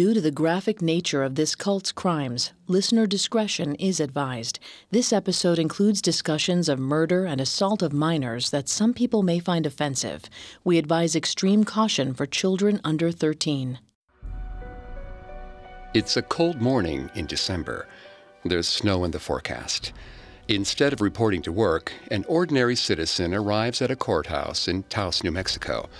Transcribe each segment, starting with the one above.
Due to the graphic nature of this cult's crimes, listener discretion is advised. This episode includes discussions of murder and assault of minors that some people may find offensive. We advise extreme caution for children under 13. It's a cold morning in December. There's snow in the forecast. Instead of reporting to work, an ordinary citizen arrives at a courthouse in Taos, New Mexico.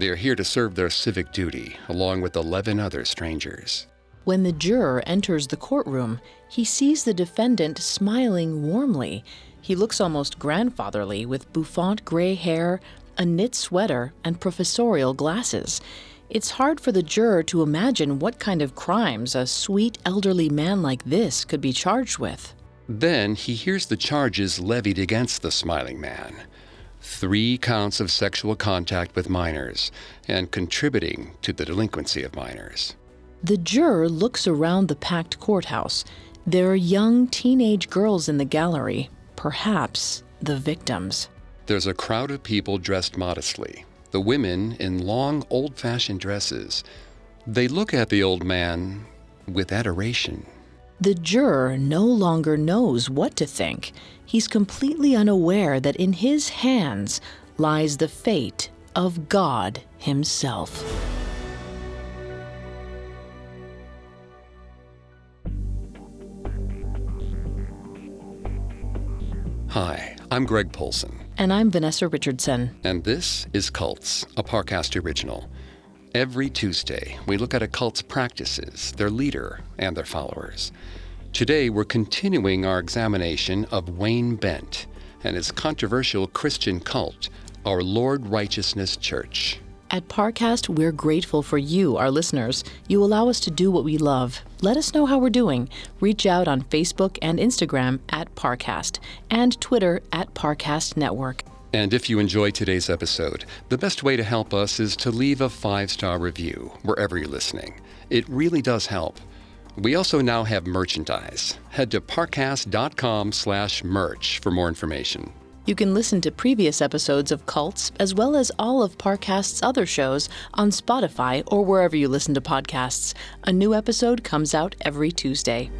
They are here to serve their civic duty, along with 11 other strangers. When the juror enters the courtroom, he sees the defendant smiling warmly. He looks almost grandfatherly with bouffant gray hair, a knit sweater, and professorial glasses. It's hard for the juror to imagine what kind of crimes a sweet elderly man like this could be charged with. Then he hears the charges levied against the smiling man three counts of sexual contact with minors and contributing to the delinquency of minors. The juror looks around the packed courthouse. There are young teenage girls in the gallery, perhaps the victims. There's a crowd of people dressed modestly, the women in long, old fashioned dresses. They look at the old man with adoration. The juror no longer knows what to think. He's completely unaware that in his hands lies the fate of God Himself. Hi, I'm Greg Polcyn. And I'm Vanessa Richardson. And this is Cults, a Parcast original. Every Tuesday, we look at a cult's practices, their leader, and their followers. Today, we're continuing our examination of Wayne Bent and his controversial Christian cult, Our Lord Righteousness Church. At Parcast, we're grateful for you, our listeners. You allow us to do what we love. Let us know how we're doing. Reach out on Facebook and Instagram at Parcast and Twitter at Parcast Network. And if you enjoyed today's episode, the best way to help us is to leave a five star review wherever you're listening. It really does help. We also now have merchandise. Head to parcast.com slash merch for more information. You can listen to previous episodes of Cults, as well as all of Parcast's other shows, on Spotify or wherever you listen to podcasts. A new episode comes out every Tuesday.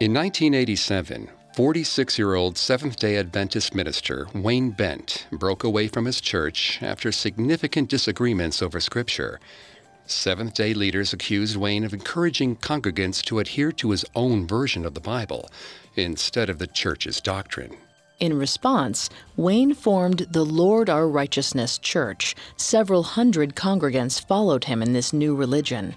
In 1987, 46 year old Seventh day Adventist minister Wayne Bent broke away from his church after significant disagreements over Scripture. Seventh day leaders accused Wayne of encouraging congregants to adhere to his own version of the Bible instead of the church's doctrine. In response, Wayne formed the Lord Our Righteousness Church. Several hundred congregants followed him in this new religion.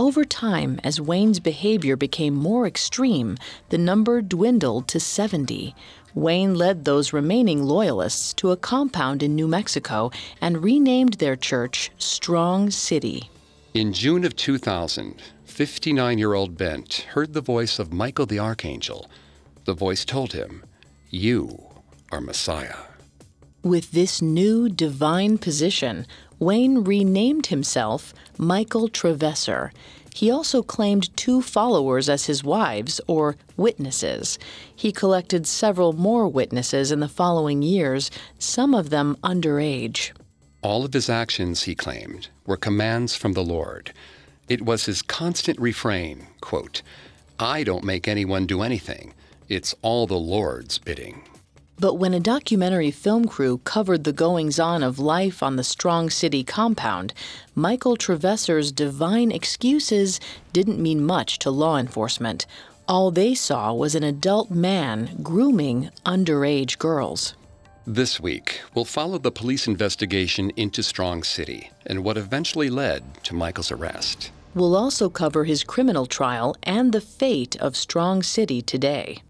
Over time, as Wayne's behavior became more extreme, the number dwindled to 70. Wayne led those remaining loyalists to a compound in New Mexico and renamed their church Strong City. In June of 2000, 59 year old Bent heard the voice of Michael the Archangel. The voice told him, You are Messiah. With this new divine position, Wayne renamed himself Michael Trevesser. He also claimed two followers as his wives, or witnesses. He collected several more witnesses in the following years, some of them underage. All of his actions, he claimed, were commands from the Lord. It was his constant refrain, quote, I don't make anyone do anything. It's all the Lord's bidding. But when a documentary film crew covered the goings on of life on the Strong City compound, Michael Trevesser's divine excuses didn't mean much to law enforcement. All they saw was an adult man grooming underage girls. This week, we'll follow the police investigation into Strong City and what eventually led to Michael's arrest. We'll also cover his criminal trial and the fate of Strong City today.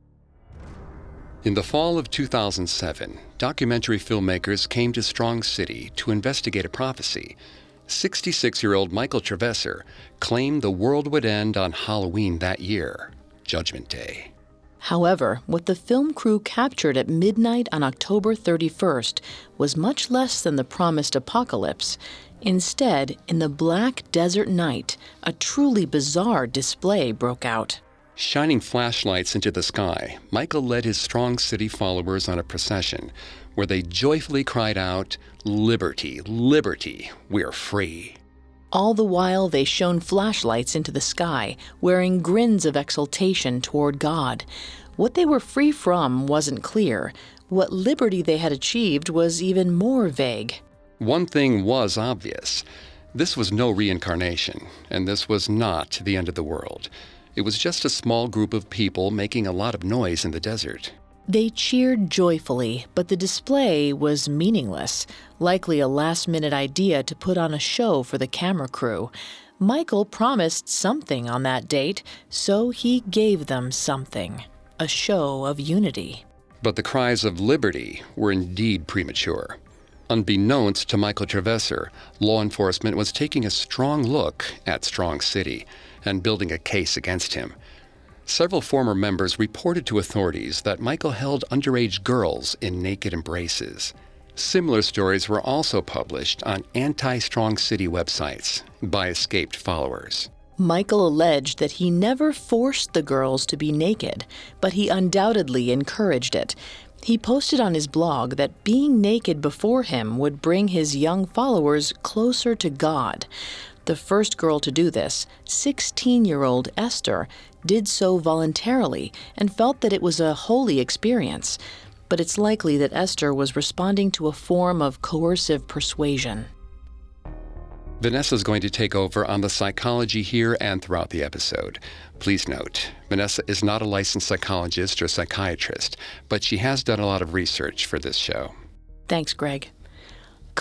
In the fall of 2007, documentary filmmakers came to Strong City to investigate a prophecy. 66 year old Michael Trevesser claimed the world would end on Halloween that year, Judgment Day. However, what the film crew captured at midnight on October 31st was much less than the promised apocalypse. Instead, in the black desert night, a truly bizarre display broke out. Shining flashlights into the sky, Michael led his strong city followers on a procession. where they joyfully cried out, Liberty, liberty, we're free. All the while, they shone flashlights into the sky, wearing grins of exultation toward God. What they were free from wasn't clear. What liberty they had achieved was even more vague. One thing was obvious this was no reincarnation, and this was not the end of the world. It was just a small group of people making a lot of noise in the desert. They cheered joyfully, but the display was meaningless, likely a last minute idea to put on a show for the camera crew. Michael promised something on that date, so he gave them something a show of unity. But the cries of liberty were indeed premature. Unbeknownst to Michael Trevesser, law enforcement was taking a strong look at Strong City and building a case against him. Several former members reported to authorities that Michael held underage girls in naked embraces. Similar stories were also published on anti Strong City websites by escaped followers. Michael alleged that he never forced the girls to be naked, but he undoubtedly encouraged it. He posted on his blog that being naked before him would bring his young followers closer to God. The first girl to do this, 16 year old Esther, did so voluntarily and felt that it was a holy experience. But it's likely that Esther was responding to a form of coercive persuasion. Vanessa is going to take over on the psychology here and throughout the episode. Please note, Vanessa is not a licensed psychologist or psychiatrist, but she has done a lot of research for this show. Thanks, Greg.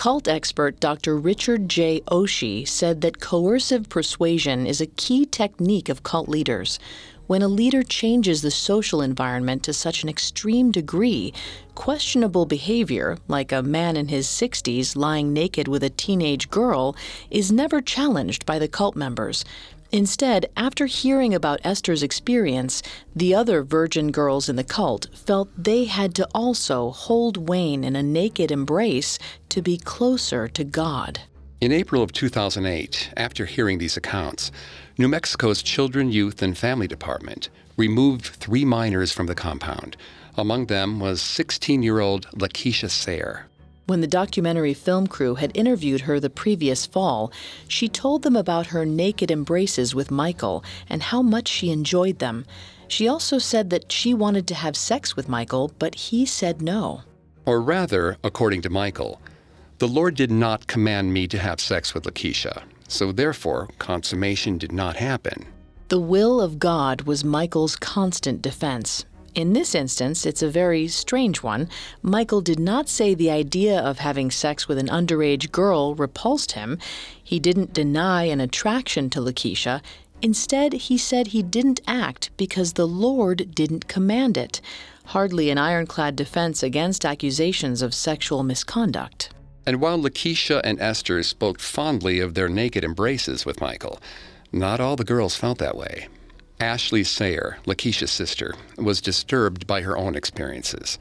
Cult expert Dr. Richard J. Ofshe said that coercive persuasion is a key technique of cult leaders. When a leader changes the social environment to such an extreme degree, questionable behavior, like a man in his 60s lying naked with a teenage girl, is never challenged by the cult members. Instead, after hearing about Esther's experience, the other virgin girls in the cult felt they had to also hold Wayne in a naked embrace to be closer to God. In April of 2008, after hearing these accounts, New Mexico's Children, Youth, and Family Department removed three minors from the compound. Among them was 16 year old Lakeisha Sayre. When the documentary film crew had interviewed her the previous fall, she told them about her naked embraces with Michael and how much she enjoyed them. She also said that she wanted to have sex with Michael, but he said no. Or rather, according to Michael, the Lord did not command me to have sex with Lakeisha, so therefore consummation did not happen. The will of God was Michael's constant defense, in this instance, it's a very strange one. Michael did not say the idea of having sex with an underage girl repulsed him. He didn't deny an attraction to Lakeisha. Instead, he said he didn't act because the Lord didn't command it. Hardly an ironclad defense against accusations of sexual misconduct. And while Lakeisha and Esther spoke fondly of their naked embraces with Michael, not all the girls felt that way. Ashley Sayer, Lakeisha's sister, was disturbed by her own experiences.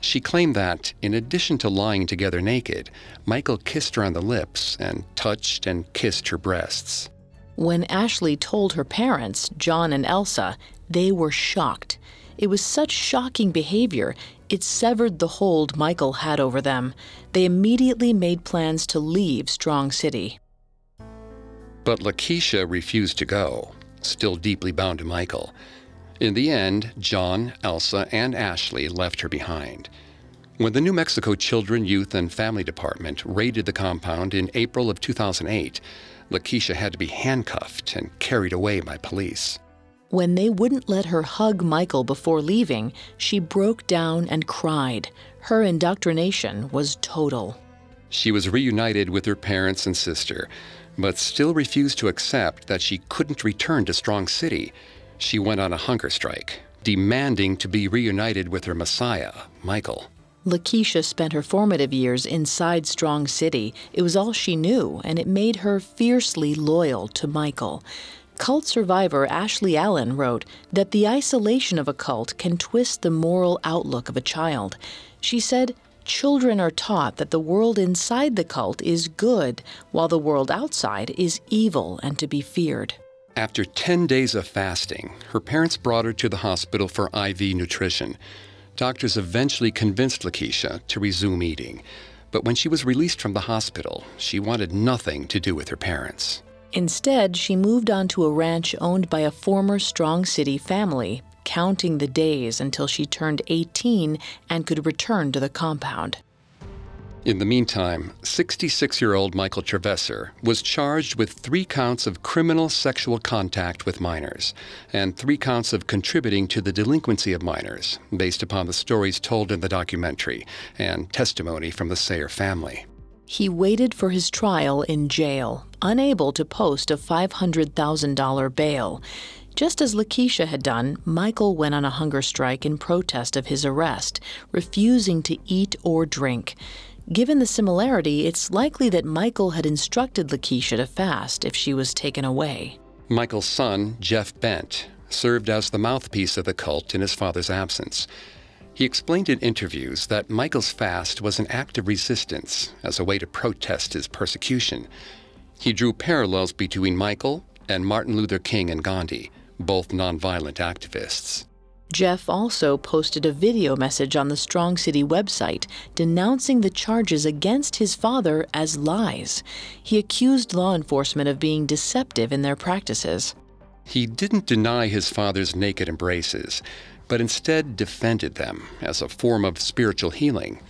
She claimed that, in addition to lying together naked, Michael kissed her on the lips and touched and kissed her breasts. When Ashley told her parents, John and Elsa, they were shocked. It was such shocking behavior, it severed the hold Michael had over them. They immediately made plans to leave Strong City. But Lakeisha refused to go still deeply bound to Michael. In the end, John, Elsa, and Ashley left her behind. When the New Mexico Children, Youth, and Family Department raided the compound in April of 2008, Lakeisha had to be handcuffed and carried away by police. When they wouldn't let her hug Michael before leaving, she broke down and cried. Her indoctrination was total. She was reunited with her parents and sister, but still refused to accept that she couldn't return to Strong City. She went on a hunger strike, demanding to be reunited with her Messiah, Michael. Lakeisha spent her formative years inside Strong City. It was all she knew, and it made her fiercely loyal to Michael. Cult survivor Ashley Allen wrote that the isolation of a cult can twist the moral outlook of a child. She said, children are taught that the world inside the cult is good, while the world outside is evil and to be feared. After 10 days of fasting, her parents brought her to the hospital for IV nutrition. Doctors eventually convinced Lakeisha to resume eating, but when she was released from the hospital, she wanted nothing to do with her parents. Instead, she moved on to a ranch owned by a former Strong City family, counting the days until she turned 18 and could return to the compound. In the meantime, 66 year old Michael Trevesser was charged with three counts of criminal sexual contact with minors and three counts of contributing to the delinquency of minors, based upon the stories told in the documentary and testimony from the Sayer family. He waited for his trial in jail, unable to post a $500,000 bail. Just as Lakeisha had done, Michael went on a hunger strike in protest of his arrest, refusing to eat or drink. Given the similarity, it's likely that Michael had instructed Lakeisha to fast if she was taken away. Michael's son, Jeff Bent, served as the mouthpiece of the cult in his father's absence. He explained in interviews that Michael's fast was an act of resistance as a way to protest his persecution. He drew parallels between Michael and Martin Luther King and Gandhi, both nonviolent activists. Jeff also posted a video message on the Strong City website denouncing the charges against his father as lies. He accused law enforcement of being deceptive in their practices. He didn't deny his father's naked embraces, but instead defended them as a form of spiritual healing.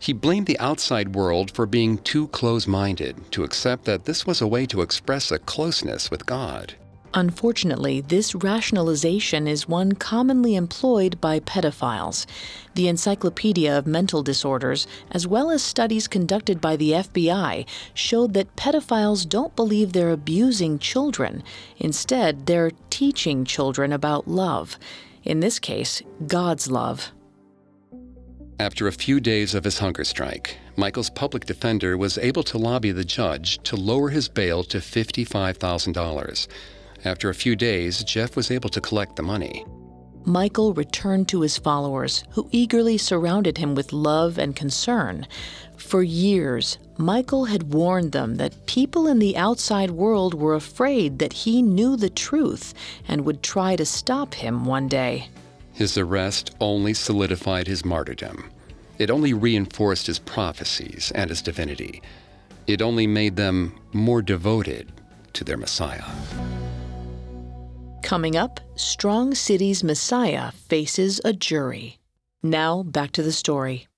He blamed the outside world for being too close minded to accept that this was a way to express a closeness with God. Unfortunately, this rationalization is one commonly employed by pedophiles. The Encyclopedia of Mental Disorders, as well as studies conducted by the FBI, showed that pedophiles don't believe they're abusing children. Instead, they're teaching children about love. In this case, God's love. After a few days of his hunger strike, Michael's public defender was able to lobby the judge to lower his bail to $55,000. After a few days, Jeff was able to collect the money. Michael returned to his followers, who eagerly surrounded him with love and concern. For years, Michael had warned them that people in the outside world were afraid that he knew the truth and would try to stop him one day. His arrest only solidified his martyrdom. It only reinforced his prophecies and his divinity. It only made them more devoted to their Messiah. Coming up, Strong City's Messiah faces a jury. Now, back to the story.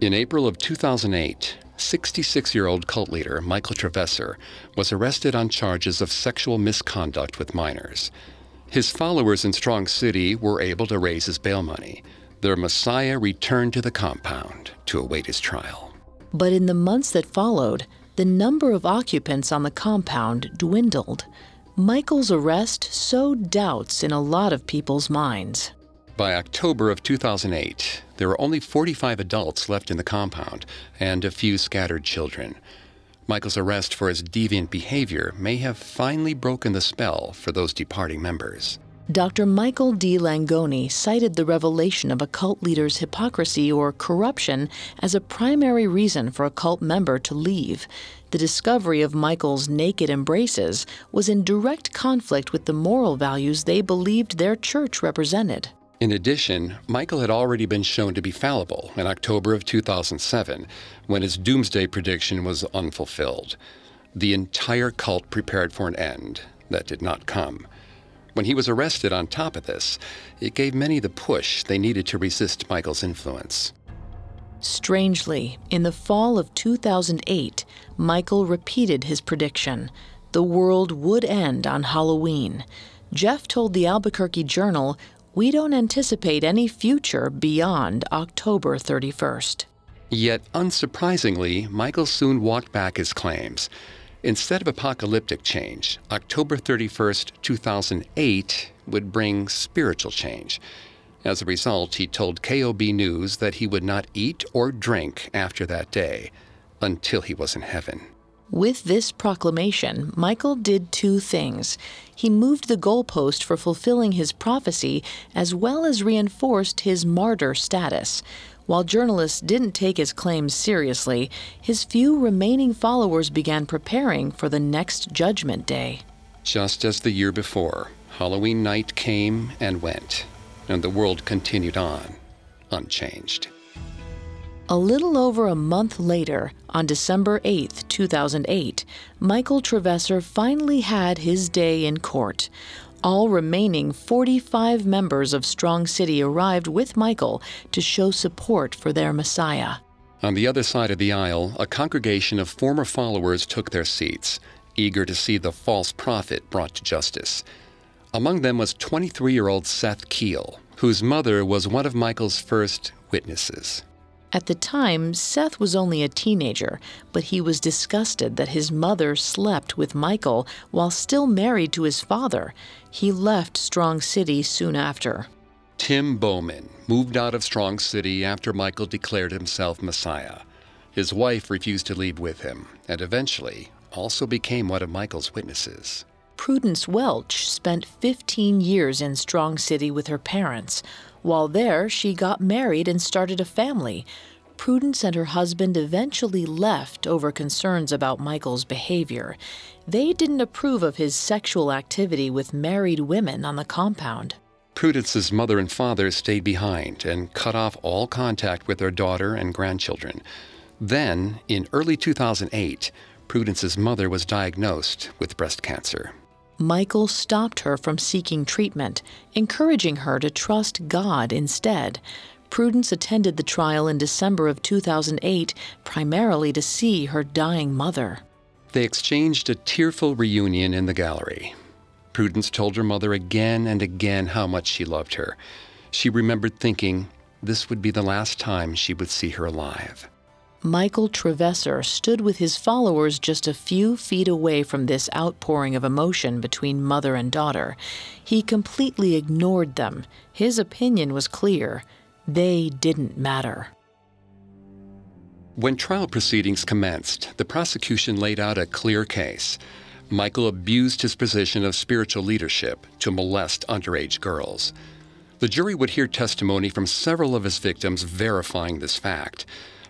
In April of 2008, 66 year old cult leader Michael Trevesser was arrested on charges of sexual misconduct with minors. His followers in Strong City were able to raise his bail money. Their Messiah returned to the compound to await his trial. But in the months that followed, the number of occupants on the compound dwindled. Michael's arrest sowed doubts in a lot of people's minds. By October of 2008, there were only 45 adults left in the compound and a few scattered children. Michael's arrest for his deviant behavior may have finally broken the spell for those departing members. Dr. Michael D. Langone cited the revelation of a cult leader's hypocrisy or corruption as a primary reason for a cult member to leave. The discovery of Michael's naked embraces was in direct conflict with the moral values they believed their church represented. In addition, Michael had already been shown to be fallible in October of 2007 when his doomsday prediction was unfulfilled. The entire cult prepared for an end that did not come. When he was arrested on top of this, it gave many the push they needed to resist Michael's influence. Strangely, in the fall of 2008, Michael repeated his prediction. The world would end on Halloween. Jeff told the Albuquerque Journal, We don't anticipate any future beyond October 31st. Yet, unsurprisingly, Michael soon walked back his claims. Instead of apocalyptic change, October 31st, 2008 would bring spiritual change. As a result, he told KOB News that he would not eat or drink after that day until he was in heaven. With this proclamation, Michael did two things. He moved the goalpost for fulfilling his prophecy as well as reinforced his martyr status. While journalists didn't take his claims seriously, his few remaining followers began preparing for the next Judgment Day. Just as the year before, Halloween night came and went. and the world continued on, unchanged. A little over a month later, on December 8, 2008, Michael Trevesser finally had his day in court. All remaining 45 members of Strong City arrived with Michael to show support for their Messiah. On the other side of the aisle, a congregation of former followers took their seats, eager to see the false prophet brought to justice. Among them was 23 year old Seth Keel, whose mother was one of Michael's first witnesses. At the time, Seth was only a teenager, but he was disgusted that his mother slept with Michael while still married to his father. He left Strong City soon after. Tim Bowman moved out of Strong City after Michael declared himself Messiah. His wife refused to leave with him, and eventually also became one of Michael's witnesses. Prudence Welch spent 15 years in Strong City with her parents. While there, she got married and started a family. Prudence and her husband eventually left over concerns about Michael's behavior. They didn't approve of his sexual activity with married women on the compound. Prudence's mother and father stayed behind and cut off all contact with their daughter and grandchildren. Then, in early 2008, Prudence's mother was diagnosed with breast cancer. Michael stopped her from seeking treatment, encouraging her to trust God instead. Prudence attended the trial in December of 2008 primarily to see her dying mother. They exchanged a tearful reunion in the gallery. Prudence told her mother again and again how much she loved her. She remembered thinking this would be the last time she would see her alive. Michael Trevesser stood with his followers just a few feet away from this outpouring of emotion between mother and daughter. He completely ignored them. His opinion was clear they didn't matter. When trial proceedings commenced, the prosecution laid out a clear case. Michael abused his position of spiritual leadership to molest underage girls. The jury would hear testimony from several of his victims verifying this fact.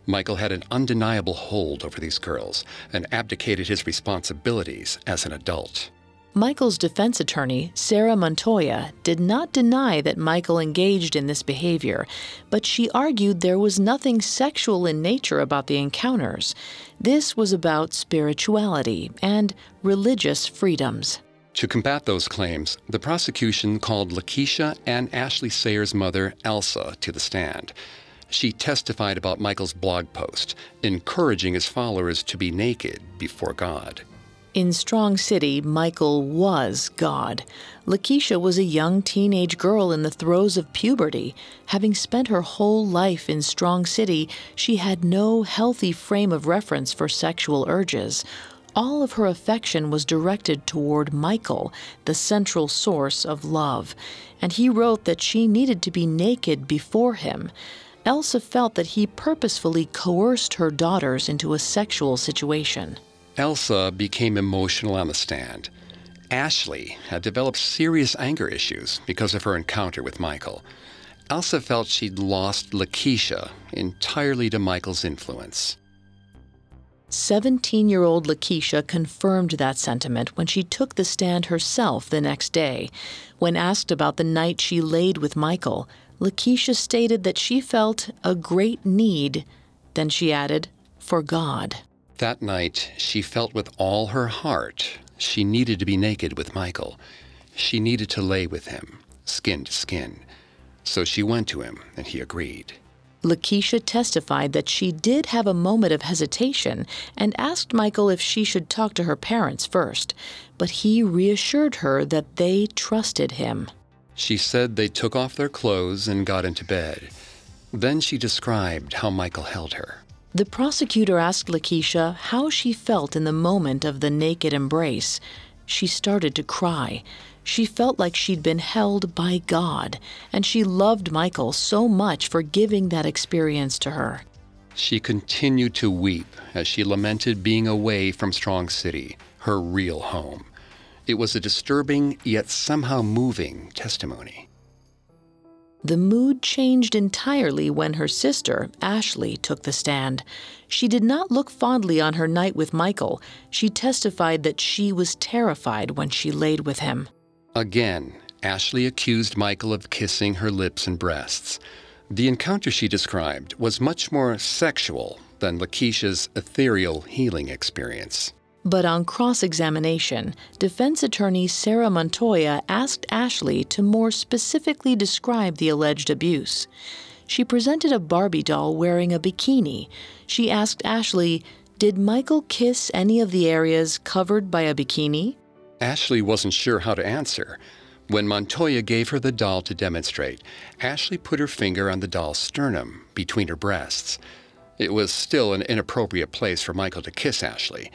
Michael had an undeniable hold over these girls and abdicated his responsibilities as an adult. Michael's defense attorney, Sarah Montoya, did not deny that Michael engaged in this behavior, but she argued there was nothing sexual in nature about the encounters. This was about spirituality and religious freedoms. To combat those claims, the prosecution called Lakeisha and Ashley Sayer's mother, Elsa, to the stand. She testified about Michael's blog post, encouraging his followers to be naked before God. In Strong City, Michael was God. Lakeisha was a young teenage girl in the throes of puberty. Having spent her whole life in Strong City, she had no healthy frame of reference for sexual urges. All of her affection was directed toward Michael, the central source of love, and he wrote that she needed to be naked before him. Elsa felt that he purposefully coerced her daughters into a sexual situation. Elsa became emotional on the stand. Ashley had developed serious anger issues because of her encounter with Michael. Elsa felt she'd lost Lakeisha entirely to Michael's influence. 17 year old Lakeisha confirmed that sentiment when she took the stand herself the next day. When asked about the night she laid with Michael, Lakeisha stated that she felt a great need, then she added, for God. That night, she felt with all her heart she needed to be naked with Michael. She needed to lay with him, skin to skin. So she went to him, and he agreed. Lakeisha testified that she did have a moment of hesitation and asked Michael if she should talk to her parents first, but he reassured her that they trusted him. She said they took off their clothes and got into bed. Then she described how Michael held her. The prosecutor asked Lakeisha how she felt in the moment of the naked embrace. She started to cry. She felt like she'd been held by God, and she loved Michael so much for giving that experience to her. She continued to weep as she lamented being away from Strong City, her real home. It was a disturbing yet somehow moving testimony. The mood changed entirely when her sister, Ashley, took the stand. She did not look fondly on her night with Michael. She testified that she was terrified when she laid with him. Again, Ashley accused Michael of kissing her lips and breasts. The encounter she described was much more sexual than Lakeisha's ethereal healing experience. But on cross examination, defense attorney Sarah Montoya asked Ashley to more specifically describe the alleged abuse. She presented a Barbie doll wearing a bikini. She asked Ashley, Did Michael kiss any of the areas covered by a bikini? Ashley wasn't sure how to answer. When Montoya gave her the doll to demonstrate, Ashley put her finger on the doll's sternum between her breasts. It was still an inappropriate place for Michael to kiss Ashley,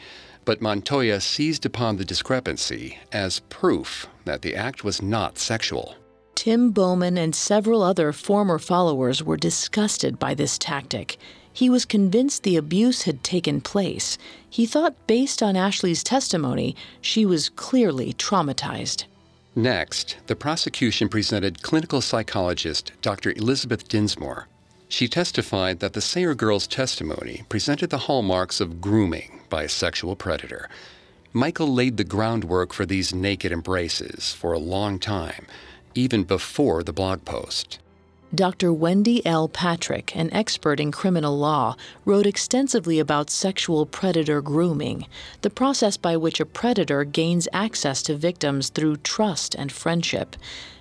but Montoya seized upon the discrepancy as proof that the act was not sexual. Tim Bowman and several other former followers were disgusted by this tactic. He was convinced the abuse had taken place. He thought, based on Ashley's testimony, she was clearly traumatized. Next, the prosecution presented clinical psychologist Dr. Elizabeth Dinsmore. She testified that the Sayre girl's testimony presented the hallmarks of grooming by a sexual predator. Michael laid the groundwork for these naked embraces for a long time even before the blog post. Dr. Wendy L. Patrick, an expert in criminal law, wrote extensively about sexual predator grooming, the process by which a predator gains access to victims through trust and friendship.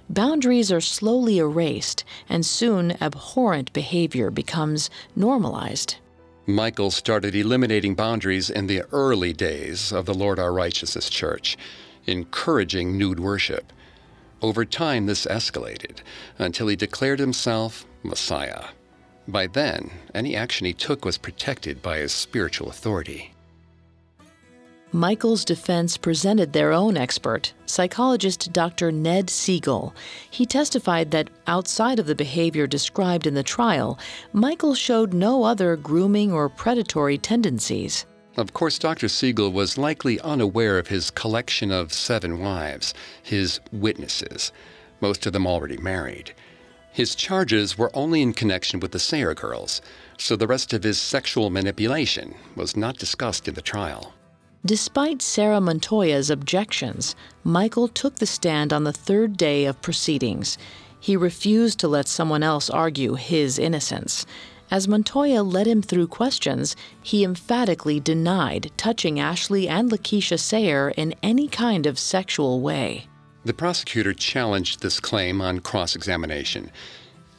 Boundaries are slowly erased, and soon abhorrent behavior becomes normalized. Michael started eliminating boundaries in the early days of the Lord Our Righteousness Church, encouraging nude worship. Over time, this escalated until he declared himself Messiah. By then, any action he took was protected by his spiritual authority. Michael's defense presented their own expert, psychologist Dr. Ned Siegel. He testified that outside of the behavior described in the trial, Michael showed no other grooming or predatory tendencies. Of course, Dr. Siegel was likely unaware of his collection of seven wives, his witnesses, most of them already married. His charges were only in connection with the Sayer girls, so the rest of his sexual manipulation was not discussed in the trial. Despite Sarah Montoya's objections, Michael took the stand on the third day of proceedings. He refused to let someone else argue his innocence. As Montoya led him through questions, he emphatically denied touching Ashley and Lakeisha Sayre in any kind of sexual way. The prosecutor challenged this claim on cross examination.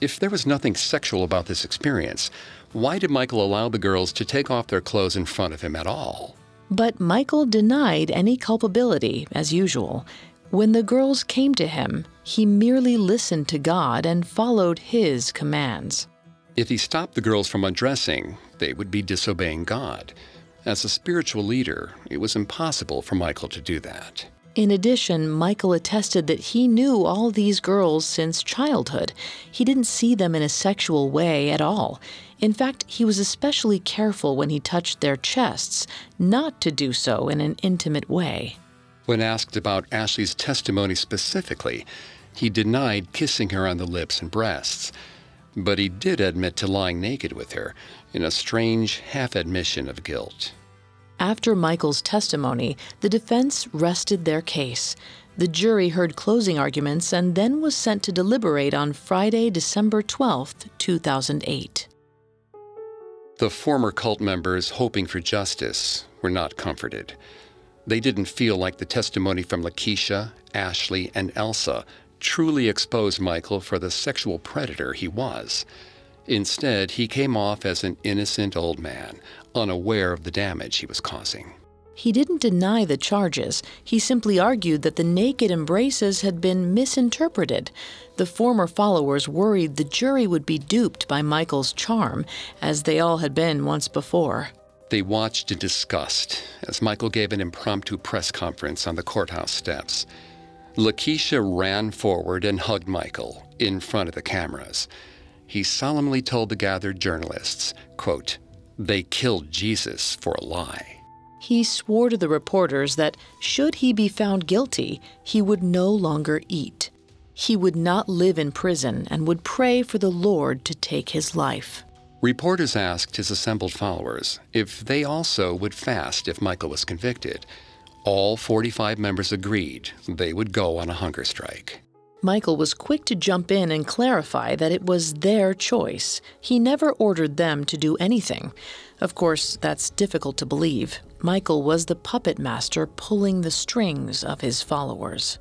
If there was nothing sexual about this experience, why did Michael allow the girls to take off their clothes in front of him at all? But Michael denied any culpability, as usual. When the girls came to him, he merely listened to God and followed his commands. If he stopped the girls from undressing, they would be disobeying God. As a spiritual leader, it was impossible for Michael to do that. In addition, Michael attested that he knew all these girls since childhood. He didn't see them in a sexual way at all. In fact, he was especially careful when he touched their chests, not to do so in an intimate way. When asked about Ashley's testimony specifically, he denied kissing her on the lips and breasts but he did admit to lying naked with her in a strange half admission of guilt. After Michael's testimony, the defense rested their case. The jury heard closing arguments and then was sent to deliberate on Friday, December 12, 2008. The former cult members, hoping for justice, were not comforted. They didn't feel like the testimony from Lakeisha, Ashley, and Elsa truly exposed Michael for the sexual predator he was. Instead, he came off as an innocent old man, unaware of the damage he was causing. He didn't deny the charges. He simply argued that the naked embraces had been misinterpreted. The former followers worried the jury would be duped by Michael's charm, as they all had been once before. They watched in disgust as Michael gave an impromptu press conference on the courthouse steps. Lakeisha ran forward and hugged Michael in front of the cameras. He solemnly told the gathered journalists, quote, they killed Jesus for a lie. He swore to the reporters that should he be found guilty, he would no longer eat. He would not live in prison and would pray for the Lord to take his life. Reporters asked his assembled followers if they also would fast if Michael was convicted all 45 members agreed they would go on a hunger strike. Michael was quick to jump in and clarify that it was their choice. He never ordered them to do anything. Of course, that's difficult to believe. Michael was the puppet master pulling the strings of his followers.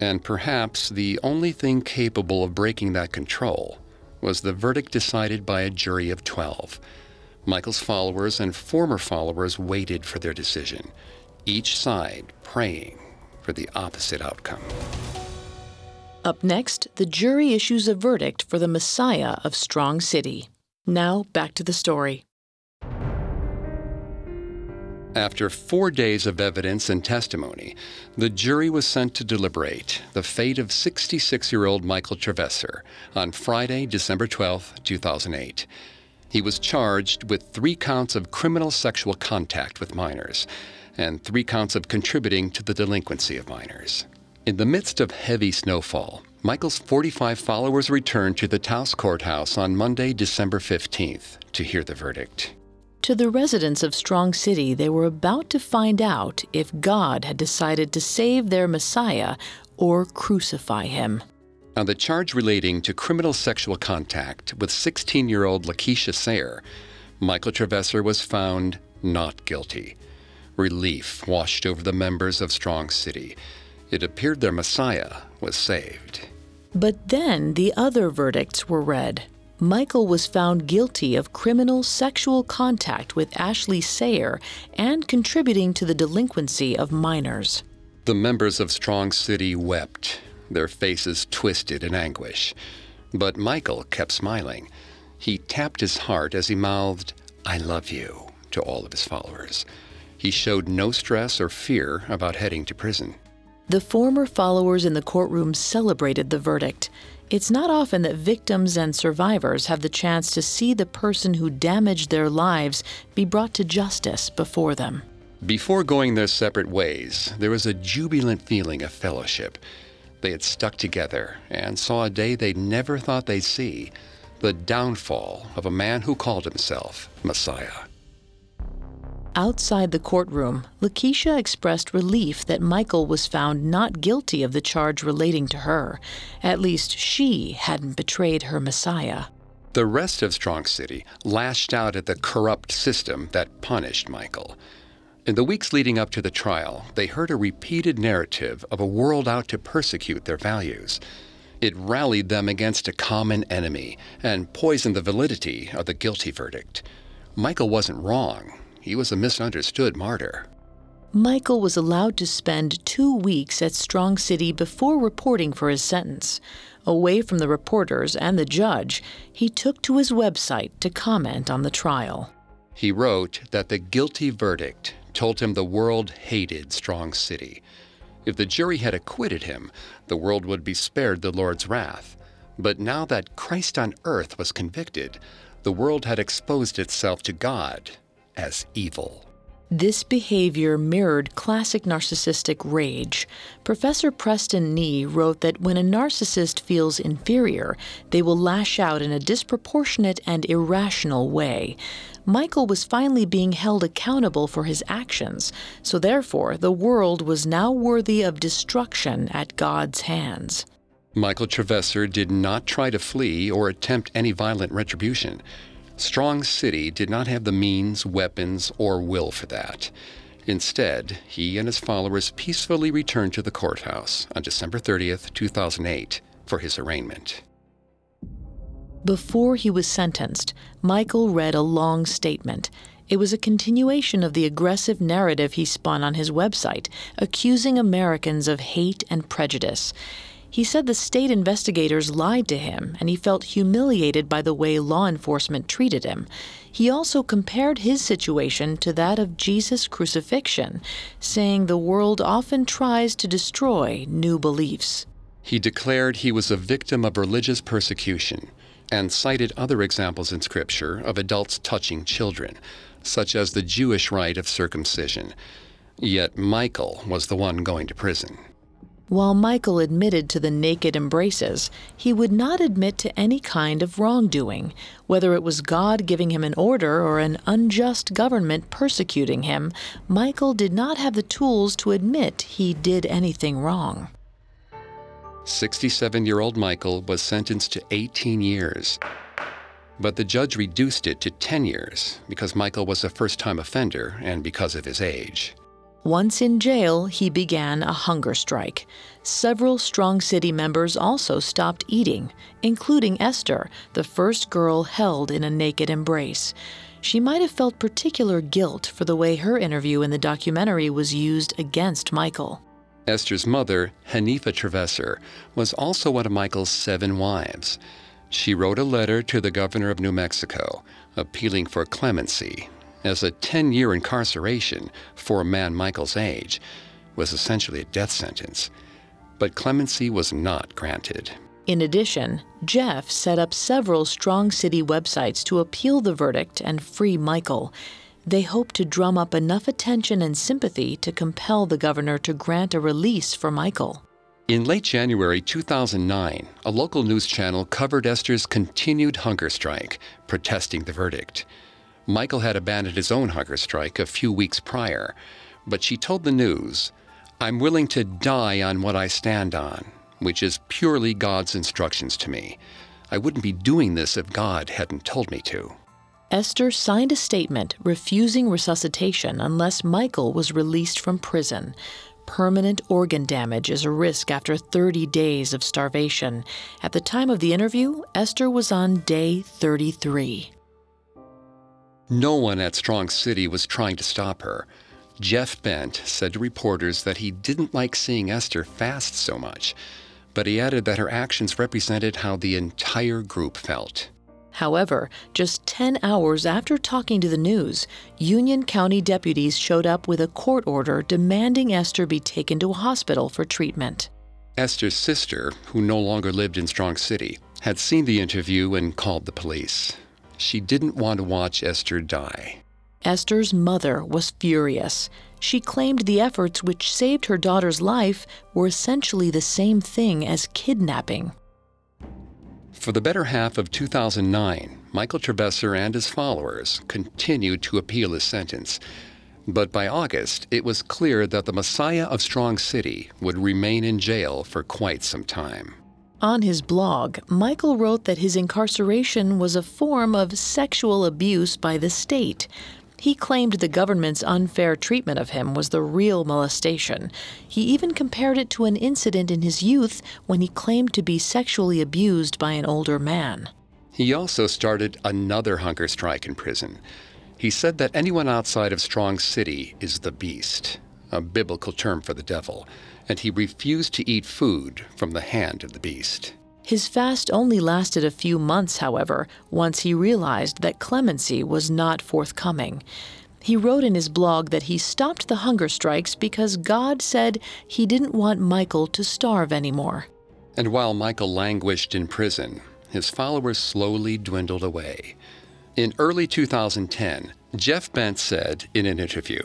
And perhaps the only thing capable of breaking that control was the verdict decided by a jury of 12. Michael's followers and former followers waited for their decision, each side praying for the opposite outcome. Up next, the jury issues a verdict for the Messiah of Strong City. Now, back to the story. After four days of evidence and testimony, the jury was sent to deliberate the fate of 66 year old Michael Trevesser on Friday, December 12, 2008. He was charged with three counts of criminal sexual contact with minors and three counts of contributing to the delinquency of minors. In the midst of heavy snowfall, Michael's 45 followers returned to the Taos courthouse on Monday, December 15th, to hear the verdict. To the residents of Strong City, they were about to find out if God had decided to save their Messiah or crucify him. On the charge relating to criminal sexual contact with 16 year old Lakeisha Sayer, Michael Trevesser was found not guilty. Relief washed over the members of Strong City it appeared their Messiah was saved. But then the other verdicts were read. Michael was found guilty of criminal sexual contact with Ashley Sayer and contributing to the delinquency of minors. The members of Strong City wept, their faces twisted in anguish. But Michael kept smiling. He tapped his heart as he mouthed, I love you, to all of his followers. He showed no stress or fear about heading to prison. The former followers in the courtroom celebrated the verdict. It's not often that victims and survivors have the chance to see the person who damaged their lives be brought to justice before them. Before going their separate ways, there was a jubilant feeling of fellowship. They had stuck together and saw a day they never thought they'd see the downfall of a man who called himself Messiah. Outside the courtroom, Lakeisha expressed relief that Michael was found not guilty of the charge relating to her. At least she hadn't betrayed her Messiah. The rest of Strong City lashed out at the corrupt system that punished Michael. In the weeks leading up to the trial, they heard a repeated narrative of a world out to persecute their values. It rallied them against a common enemy and poisoned the validity of the guilty verdict. Michael wasn't wrong, he was a misunderstood martyr. Michael was allowed to spend two weeks at Strong City before reporting for his sentence. Away from the reporters and the judge, he took to his website to comment on the trial. He wrote that the guilty verdict told him the world hated Strong City. If the jury had acquitted him, the world would be spared the Lord's wrath. But now that Christ on earth was convicted, the world had exposed itself to God as evil. This behavior mirrored classic narcissistic rage. Professor Preston Ni wrote that when a narcissist feels inferior, they will lash out in a disproportionate and irrational way. Michael was finally being held accountable for his actions, so therefore the world was now worthy of destruction at God's hands. Michael Trevesser did not try to flee or attempt any violent retribution. Strong City did not have the means, weapons, or will for that. Instead, he and his followers peacefully returned to the courthouse on December 30th, 2008, for his arraignment. Before he was sentenced, Michael read a long statement. It was a continuation of the aggressive narrative he spun on his website, accusing Americans of hate and prejudice. He said the state investigators lied to him and he felt humiliated by the way law enforcement treated him. He also compared his situation to that of Jesus' crucifixion, saying the world often tries to destroy new beliefs. He declared he was a victim of religious persecution and cited other examples in Scripture of adults touching children, such as the Jewish rite of circumcision. Yet Michael was the one going to prison. While Michael admitted to the naked embraces, he would not admit to any kind of wrongdoing, whether it was God giving him an order or an unjust government persecuting him. Michael did not have the tools to admit he did anything wrong. 67 year old Michael was sentenced to 18 years. But the judge reduced it to 10 years because Michael was a first time offender and because of his age. Once in jail, he began a hunger strike. Several Strong City members also stopped eating, including Esther, the first girl held in a naked embrace. She might have felt particular guilt for the way her interview in the documentary was used against Michael. Esther's mother, Hanifa Trevesser, was also one of Michael's seven wives. She wrote a letter to the governor of New Mexico appealing for clemency, as a 10 year incarceration for a man Michael's age was essentially a death sentence. But clemency was not granted. In addition, Jeff set up several Strong City websites to appeal the verdict and free Michael. They hoped to drum up enough attention and sympathy to compel the governor to grant a release for Michael. In late January 2009, a local news channel covered Esther's continued hunger strike, protesting the verdict. Michael had abandoned his own hunger strike a few weeks prior, but she told the news, I'm willing to die on what I stand on, which is purely God's instructions to me. I wouldn't be doing this if God hadn't told me to. Esther signed a statement refusing resuscitation unless Michael was released from prison. Permanent organ damage is a risk after 30 days of starvation. At the time of the interview, Esther was on day 33. No one at Strong City was trying to stop her. Jeff Bent said to reporters that he didn't like seeing Esther fast so much, but he added that her actions represented how the entire group felt. However, just 10 hours after talking to the news, Union County deputies showed up with a court order demanding Esther be taken to a hospital for treatment. Esther's sister, who no longer lived in Strong City, had seen the interview and called the police. She didn't want to watch Esther die. Esther's mother was furious. She claimed the efforts which saved her daughter's life were essentially the same thing as kidnapping. For the better half of 2009, Michael Travesser and his followers continued to appeal his sentence. But by August, it was clear that the Messiah of Strong City would remain in jail for quite some time. On his blog, Michael wrote that his incarceration was a form of sexual abuse by the state. He claimed the government's unfair treatment of him was the real molestation. He even compared it to an incident in his youth when he claimed to be sexually abused by an older man. He also started another hunger strike in prison. He said that anyone outside of Strong City is the beast, a biblical term for the devil and he refused to eat food from the hand of the beast. His fast only lasted a few months, however, once he realized that clemency was not forthcoming. He wrote in his blog that he stopped the hunger strikes because God said he didn't want Michael to starve anymore. And while Michael languished in prison, his followers slowly dwindled away. In early 2010, Jeff Bent said in an interview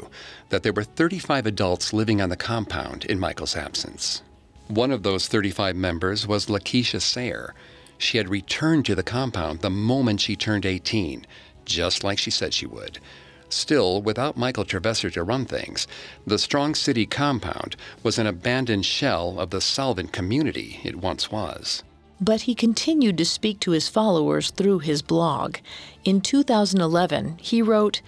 that there were 35 adults living on the compound in Michael's absence. One of those 35 members was Lakeisha Sayer. She had returned to the compound the moment she turned 18, just like she said she would. Still, without Michael Travesser to run things, the Strong City compound was an abandoned shell of the solvent community it once was. But he continued to speak to his followers through his blog. In 2011, he wrote,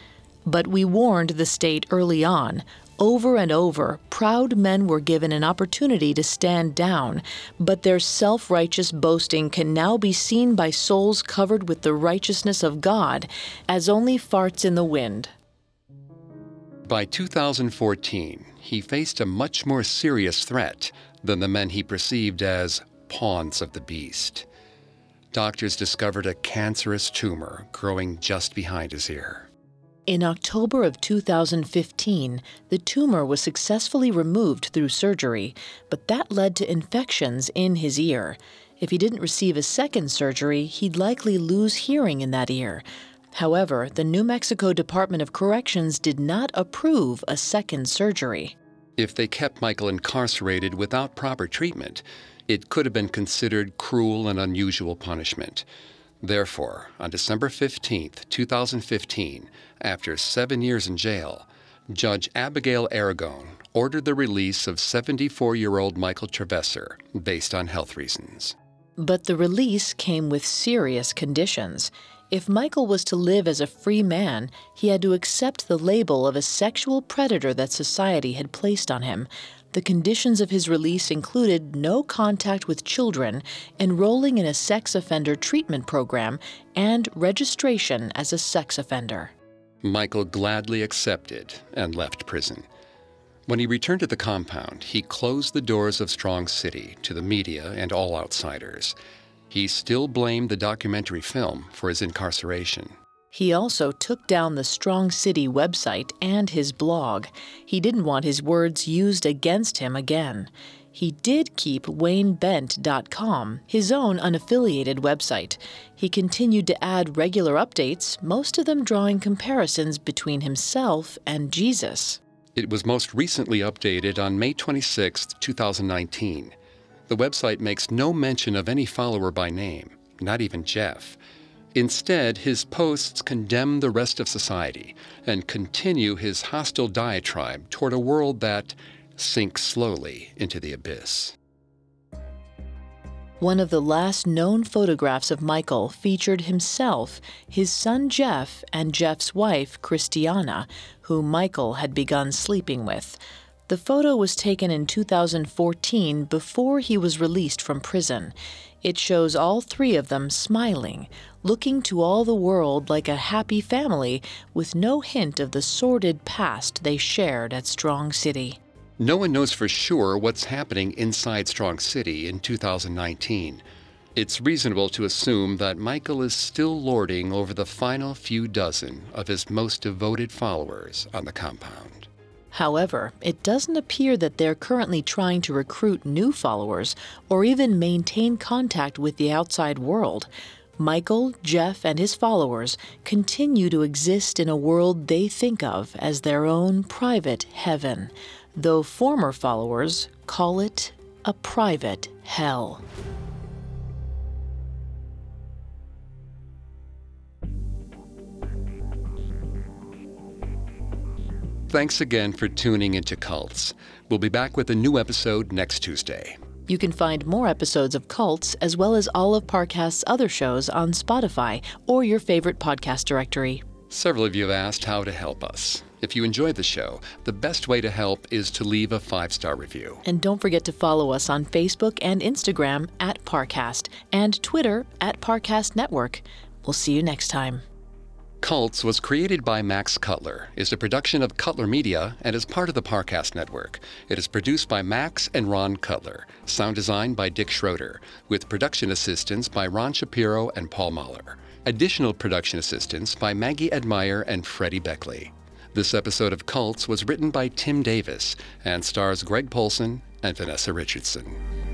But we warned the state early on. Over and over, proud men were given an opportunity to stand down, but their self righteous boasting can now be seen by souls covered with the righteousness of God as only farts in the wind. By 2014, he faced a much more serious threat than the men he perceived as pawns of the beast. Doctors discovered a cancerous tumor growing just behind his ear. In October of 2015, the tumor was successfully removed through surgery, but that led to infections in his ear. If he didn't receive a second surgery, he'd likely lose hearing in that ear. However, the New Mexico Department of Corrections did not approve a second surgery. If they kept Michael incarcerated without proper treatment, it could have been considered cruel and unusual punishment. Therefore, on December 15, 2015, after seven years in jail, Judge Abigail Aragon ordered the release of 74 year old Michael Travesser based on health reasons. But the release came with serious conditions. If Michael was to live as a free man, he had to accept the label of a sexual predator that society had placed on him. The conditions of his release included no contact with children, enrolling in a sex offender treatment program, and registration as a sex offender. Michael gladly accepted and left prison. When he returned to the compound, he closed the doors of Strong City to the media and all outsiders. He still blamed the documentary film for his incarceration. He also took down the Strong City website and his blog. He didn't want his words used against him again. He did keep WayneBent.com, his own unaffiliated website. He continued to add regular updates, most of them drawing comparisons between himself and Jesus. It was most recently updated on May 26, 2019. The website makes no mention of any follower by name, not even Jeff. Instead, his posts condemn the rest of society and continue his hostile diatribe toward a world that sinks slowly into the abyss. One of the last known photographs of Michael featured himself, his son Jeff, and Jeff's wife, Christiana, who Michael had begun sleeping with. The photo was taken in 2014 before he was released from prison. It shows all three of them smiling, looking to all the world like a happy family with no hint of the sordid past they shared at Strong City. No one knows for sure what's happening inside Strong City in 2019. It's reasonable to assume that Michael is still lording over the final few dozen of his most devoted followers on the compound. However, it doesn't appear that they're currently trying to recruit new followers or even maintain contact with the outside world. Michael, Jeff, and his followers continue to exist in a world they think of as their own private heaven though former followers call it a private hell. Thanks again for tuning into Cults. We'll be back with a new episode next Tuesday. You can find more episodes of Cults as well as all of Parcast's other shows on Spotify or your favorite podcast directory. Several of you have asked how to help us. If you enjoyed the show, the best way to help is to leave a five star review. And don't forget to follow us on Facebook and Instagram at Parcast and Twitter at Parcast Network. We'll see you next time. Cults was created by Max Cutler, is a production of Cutler Media, and is part of the Parcast Network. It is produced by Max and Ron Cutler, sound design by Dick Schroeder, with production assistance by Ron Shapiro and Paul Mahler. Additional production assistance by Maggie Admire and Freddie Beckley. This episode of Cults was written by Tim Davis and stars Greg Polcyn and Vanessa Richardson.